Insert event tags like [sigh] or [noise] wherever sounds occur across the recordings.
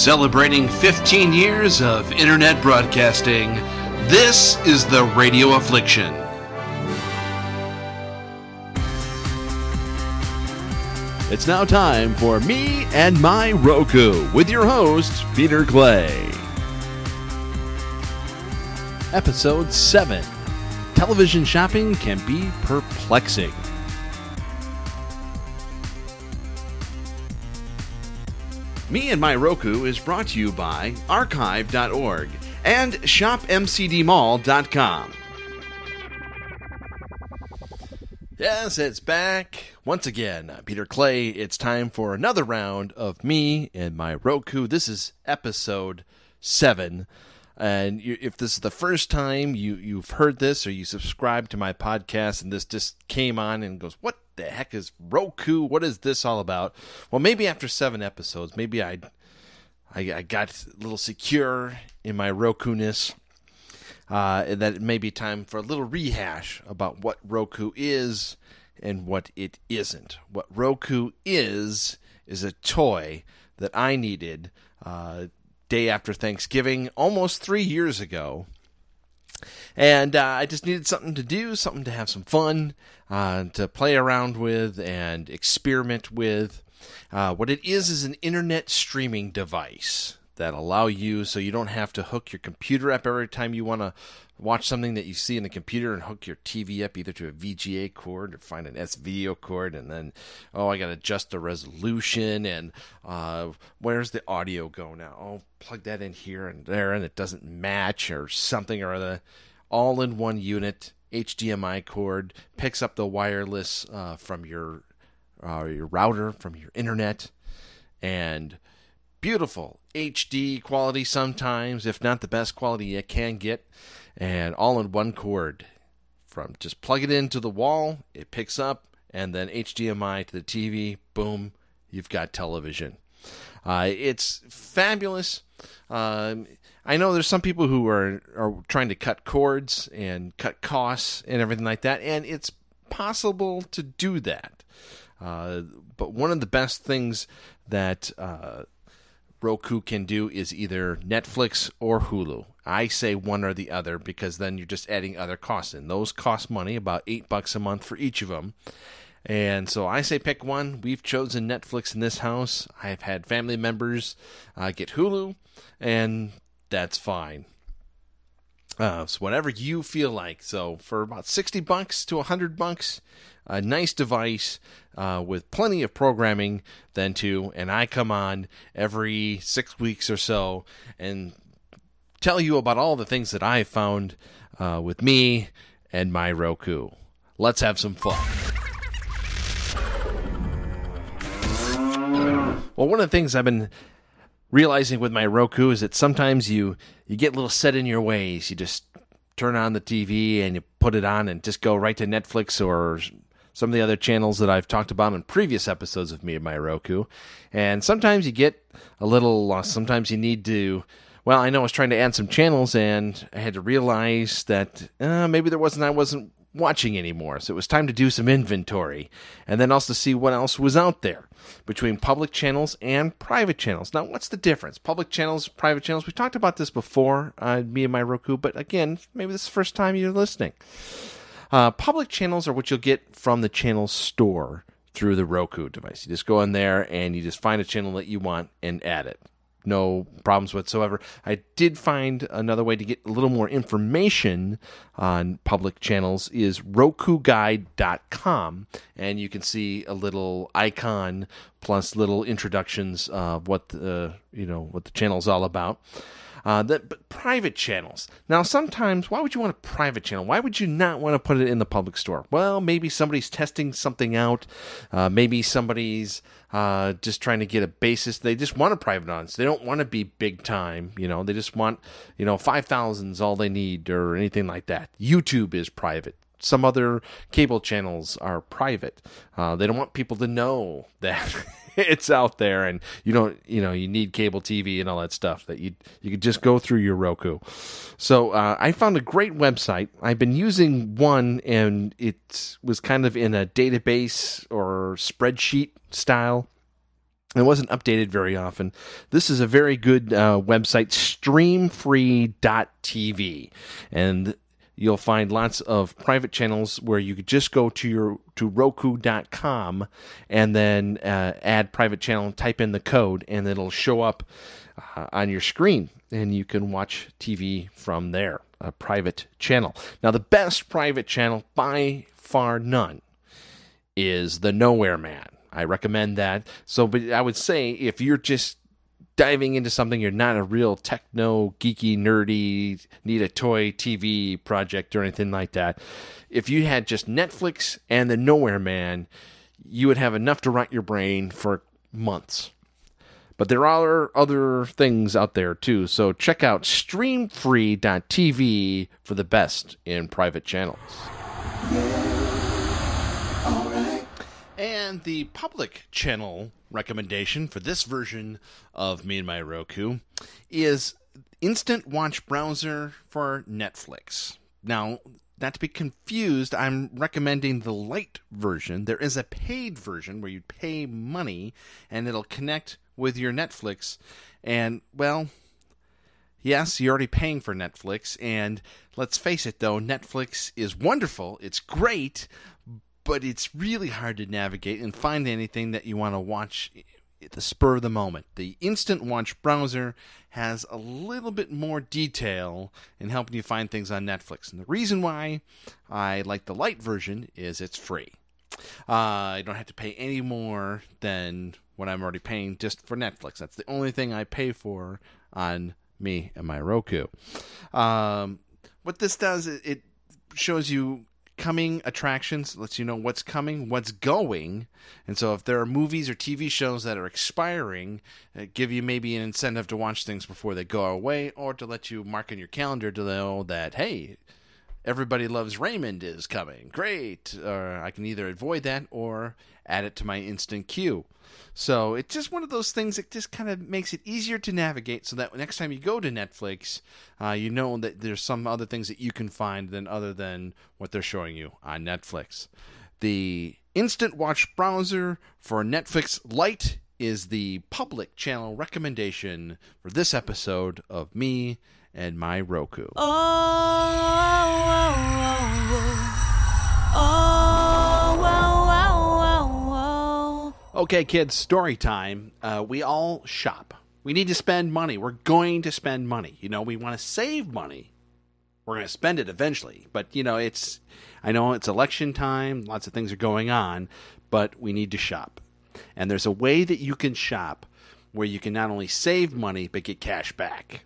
Celebrating 15 years of internet broadcasting, this is the Radio Affliction. It's now time for Me and My Roku with your host, Peter Clay. Episode 7 Television shopping can be perplexing. Me and My Roku is brought to you by Archive.org and ShopMCDMall.com. Yes, it's back once again. Peter Clay. It's time for another round of me and my Roku. This is episode seven. And you, if this is the first time you, you've heard this or you subscribe to my podcast and this just came on and goes, What the heck is Roku? What is this all about? Well, maybe after seven episodes, maybe I, I, I got a little secure in my Roku ness uh, that it may be time for a little rehash about what Roku is and what it isn't. What Roku is, is a toy that I needed uh, day after Thanksgiving, almost three years ago. And uh, I just needed something to do, something to have some fun, uh, to play around with and experiment with. Uh, what it is is an internet streaming device that allow you so you don't have to hook your computer up every time you want to watch something that you see in the computer and hook your TV up either to a VGA cord or find an S video cord and then oh I got to adjust the resolution and uh, where's the audio go now? Oh plug that in here and there and it doesn't match or something or other. All in one unit HDMI cord picks up the wireless uh, from your uh, your router from your internet and beautiful HD quality sometimes, if not the best quality you can get, and all in one cord. From just plug it into the wall, it picks up, and then HDMI to the TV, boom, you've got television. Uh, it's fabulous. Um, I know there's some people who are are trying to cut cords and cut costs and everything like that, and it's possible to do that. Uh, but one of the best things that uh, Roku can do is either Netflix or Hulu. I say one or the other because then you're just adding other costs in. Those cost money, about eight bucks a month for each of them. And so I say pick one. We've chosen Netflix in this house. I've had family members uh, get Hulu, and that's fine. Uh, so whatever you feel like. So for about sixty bucks to hundred bucks, a nice device uh, with plenty of programming then too. And I come on every six weeks or so and tell you about all the things that I found uh, with me and my Roku. Let's have some fun. Well, one of the things I've been realizing with my Roku is that sometimes you you get a little set in your ways. You just turn on the TV and you put it on and just go right to Netflix or some of the other channels that I've talked about in previous episodes of me and my Roku. And sometimes you get a little lost. Sometimes you need to. Well, I know I was trying to add some channels and I had to realize that uh, maybe there wasn't. I wasn't watching anymore. So it was time to do some inventory and then also see what else was out there between public channels and private channels. Now, what's the difference? Public channels, private channels. We talked about this before, uh, me and my Roku, but again, maybe this is the first time you're listening. Uh, public channels are what you'll get from the channel store through the Roku device. You just go in there and you just find a channel that you want and add it no problems whatsoever. I did find another way to get a little more information on public channels is rokuguide.com and you can see a little icon plus little introductions of what the you know what the channel is all about. Uh, that, but private channels. Now, sometimes, why would you want a private channel? Why would you not want to put it in the public store? Well, maybe somebody's testing something out. Uh, maybe somebody's uh, just trying to get a basis. They just want a private audience. They don't want to be big time. You know, they just want, you know, 5,000 is all they need or anything like that. YouTube is private some other cable channels are private. Uh, they don't want people to know [laughs] that it's out there, and you don't, you know, you need cable TV and all that stuff. That you you could just go through your Roku. So uh, I found a great website. I've been using one, and it was kind of in a database or spreadsheet style. It wasn't updated very often. This is a very good uh, website, streamfree.tv. And you'll find lots of private channels where you could just go to your to roku.com and then uh, add private channel type in the code and it'll show up uh, on your screen and you can watch tv from there a private channel. Now the best private channel by far none is the nowhere man. I recommend that. So but i would say if you're just diving into something you're not a real techno geeky nerdy need a toy tv project or anything like that. If you had just netflix and the nowhere man you would have enough to rot your brain for months. But there are other things out there too. So check out streamfree.tv for the best in private channels. And the public channel recommendation for this version of Me and My Roku is Instant Watch Browser for Netflix. Now, not to be confused, I'm recommending the light version. There is a paid version where you pay money and it'll connect with your Netflix. And, well, yes, you're already paying for Netflix. And let's face it, though, Netflix is wonderful. It's great, but it's really hard to navigate and find anything that you want to watch at the spur of the moment. The Instant Watch browser has a little bit more detail in helping you find things on Netflix. And the reason why I like the light version is it's free. Uh, I don't have to pay any more than what I'm already paying just for Netflix. That's the only thing I pay for on me and my Roku. Um, what this does, it shows you coming attractions lets you know what's coming, what's going. And so if there are movies or TV shows that are expiring, uh, give you maybe an incentive to watch things before they go away or to let you mark on your calendar to know that hey, Everybody Loves Raymond is coming. Great. Or I can either avoid that or add it to my instant queue. So it's just one of those things that just kind of makes it easier to navigate so that next time you go to Netflix, uh, you know that there's some other things that you can find than other than what they're showing you on Netflix. The Instant Watch browser for Netflix Lite is the public channel recommendation for this episode of me and my Roku. Oh, oh, oh, okay, kids, story time. Uh, we all shop. We need to spend money. We're going to spend money. You know, we want to save money. We're going to spend it eventually. But, you know, it's, I know it's election time, lots of things are going on, but we need to shop. And there's a way that you can shop where you can not only save money, but get cash back.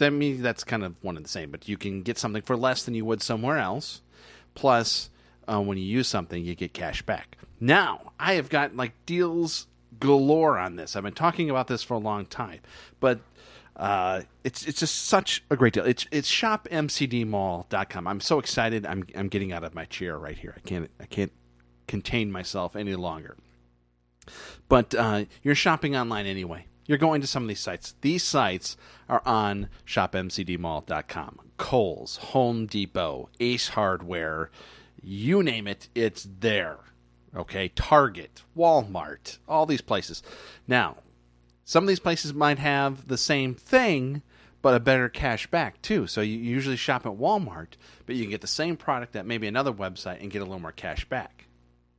I mean, that's kind of one and the same, but you can get something for less than you would somewhere else. Plus, uh, when you use something, you get cash back. Now, I have got like deals galore on this. I've been talking about this for a long time, but uh, it's it's just such a great deal. It's it's shopmcdmall.com. I'm so excited. I'm I'm getting out of my chair right here. I can't I can't contain myself any longer. But uh, you're shopping online anyway. You're going to some of these sites. These sites are on shopmcdmall.com. Kohl's, Home Depot, Ace Hardware, you name it, it's there. Okay, Target, Walmart, all these places. Now, some of these places might have the same thing, but a better cash back too. So you usually shop at Walmart, but you can get the same product at maybe another website and get a little more cash back.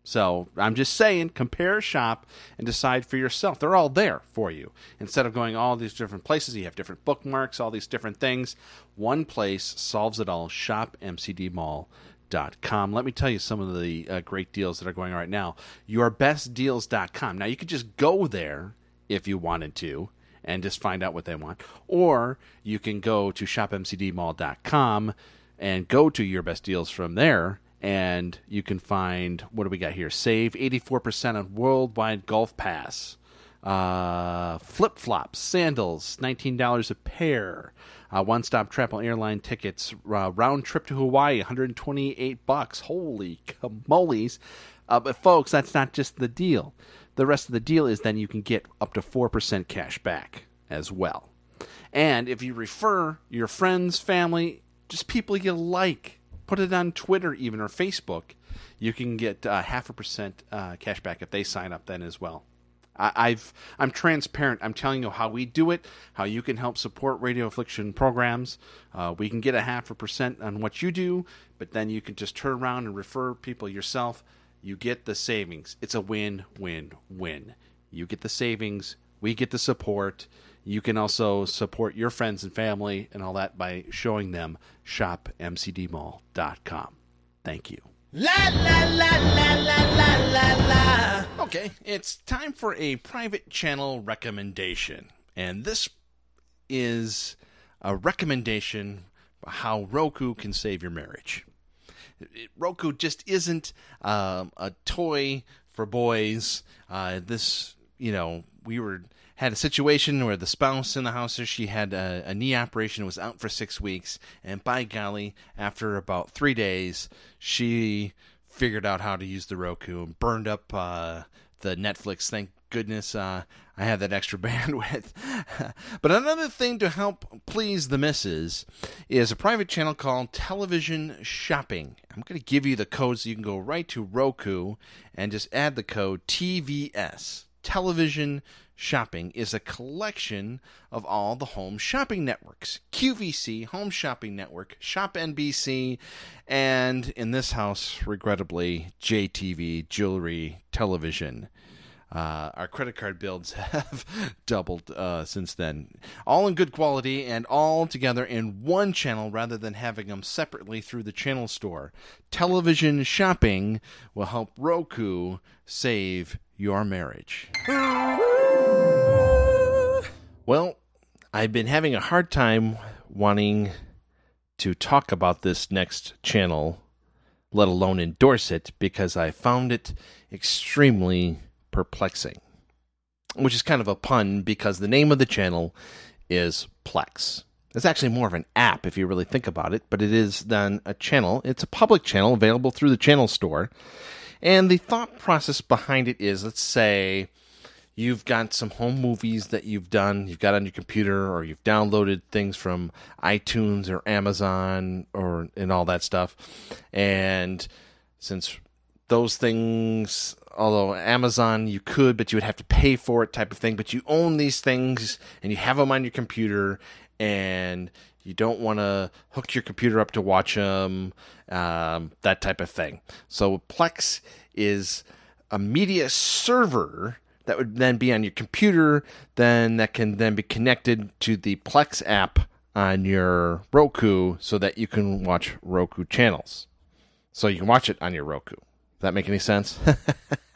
So I'm just saying, compare, shop, and decide for yourself. They're all there for you. Instead of going all these different places, you have different bookmarks, all these different things. One place solves it all. ShopMCDMall.com. Let me tell you some of the uh, great deals that are going on right now. YourBestDeals.com. Now you could just go there if you wanted to and just find out what they want, or you can go to ShopMCDMall.com and go to Your Best Deals from there and you can find what do we got here? Save 84% on worldwide golf pass. Uh, flip flops, sandals, $19 a pair. Uh, one stop travel airline tickets, uh, round trip to Hawaii, 128 bucks. Holy camoles. Uh, but folks, that's not just the deal. The rest of the deal is then you can get up to 4% cash back as well. And if you refer your friends, family, just people you like, put it on Twitter even or Facebook. You can get uh, half a percent uh, cash back if they sign up then as well. I, I've I'm transparent. I'm telling you how we do it, how you can help support Radio Affliction programs. Uh, we can get a half a percent on what you do, but then you can just turn around and refer people yourself. You get the savings. It's a win, win, win. You get the savings. We get the support. You can also support your friends and family and all that by showing them shopmcdmall.com. Thank you. La la la. Okay, it's time for a private channel recommendation. And this is a recommendation how Roku can save your marriage. Roku just isn't um, a toy for boys. Uh, this, you know, we were had a situation where the spouse in the house she had a, a, knee operation was out for six weeks and by golly after about three days she figured out how to use the roku and burned up uh, the netflix. Thank goodness uh, i have that extra [laughs] bandwidth. But another thing to help please the misses is a private channel called television shopping. I'm going to give you the code so you can go right to roku and just add the code tvs television Shopping is a collection of all the home shopping networks QVC, Home Shopping Network, Shop NBC, and in this house, regrettably, JTV, Jewelry, Television. Uh, our credit card bills [laughs] have doubled uh, since then. All in good quality and all together in one channel rather than having them separately through the channel store. Television shopping will help Roku save your marriage. Well, I've been having a hard time wanting to talk about this next channel, let alone endorse it, because I found it extremely perplexing. Which is kind of a pun because the name of the channel is Plex. It's actually more of an app if you really think about it, but it is then a channel. It's a public channel available through the channel store. And the thought process behind it is let's say you've got some home movies that you've done, you've got on your computer, or you've downloaded things from iTunes or Amazon or and all that stuff. And since those things, although Amazon you could, but you would have to pay for it, type of thing. But you own these things and you have them on your computer, and you don't want to hook your computer up to watch them, um, that type of thing. So Plex is a media server that would then be on your computer, then that can then be connected to the Plex app on your Roku so that you can watch Roku channels. So you can watch it on your Roku. Does that make any sense?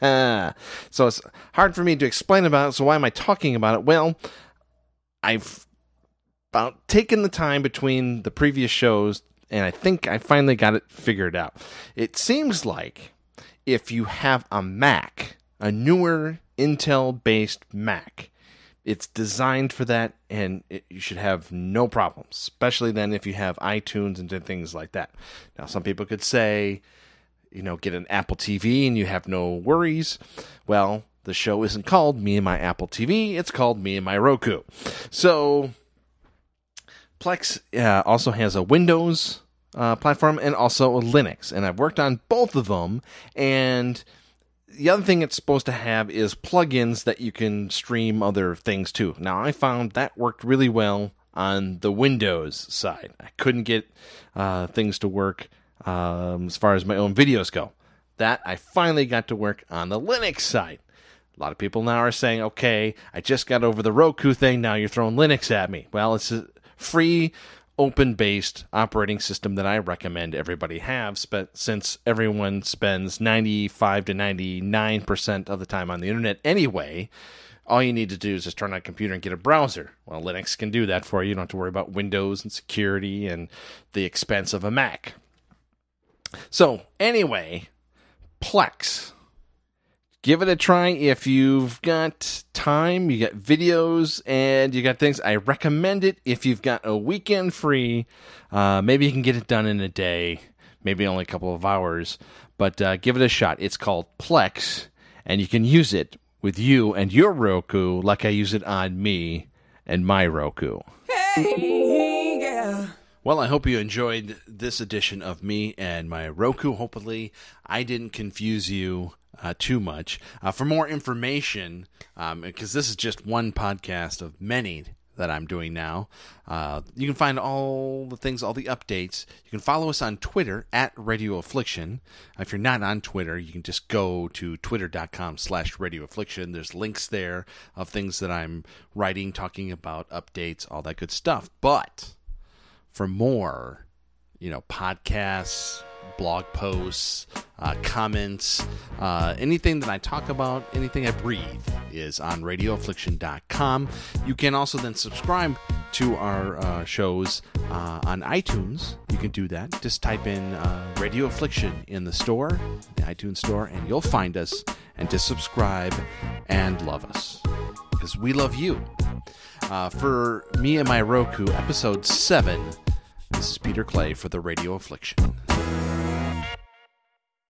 [laughs] so it's hard for me to explain about it. So why am I talking about it? Well, I've about taken the time between the previous shows and I think I finally got it figured out. It seems like if you have a Mac, a newer Intel based Mac. It's designed for that, and it, you should have no problems, especially then if you have iTunes and things like that. Now, some people could say, you know, get an Apple TV and you have no worries. Well, the show isn't called Me and My Apple TV, it's called Me and My Roku. So, Plex uh, also has a Windows uh, platform and also a Linux, and I've worked on both of them, and the other thing it's supposed to have is plugins that you can stream other things to. Now, I found that worked really well on the Windows side. I couldn't get uh, things to work um, as far as my own videos go. That I finally got to work on the Linux side. A lot of people now are saying, okay, I just got over the Roku thing, now you're throwing Linux at me. Well, it's free open based operating system that I recommend everybody have, But since everyone spends 95 to 99% of the time on the internet anyway. All you need to do is just turn on a computer and get a browser. Well, Linux can do that for you. You don't have to worry about Windows and security and the expense of a Mac. So, anyway, Plex give it a try if you've got time, you got videos, and you got things. I recommend it if you've got a weekend free. Uh, maybe you can get it done in a day, maybe only a couple of hours, but uh, give it a shot. It's called Plex, and you can use it with you and your Roku like I use it on me and my Roku. Hey, yeah. Well, I hope you enjoyed this edition of me and my Roku. Hopefully, I didn't confuse you uh, too much. Uh, for more information, because um, this is just one podcast of many that I'm doing now. Uh, you can find all the things, all the updates. You can follow us on Twitter at Radio Affliction. If you're not on Twitter, you can just go to twitter.com slash Radio Affliction. There's links there of things that I'm writing, talking about, updates, all that good stuff. But for more, you know, podcasts, blog posts, uh, comments, uh, anything that I talk about, anything I breathe is on radioaffliction.com. You can also then subscribe to our uh, shows uh, on iTunes. You can do that. Just type in uh, Radio Affliction in the store, the iTunes store, and you'll find us. And just subscribe and love us because we love you. Uh, for me and my Roku, episode 7. This is Peter Clay for the Radio Affliction.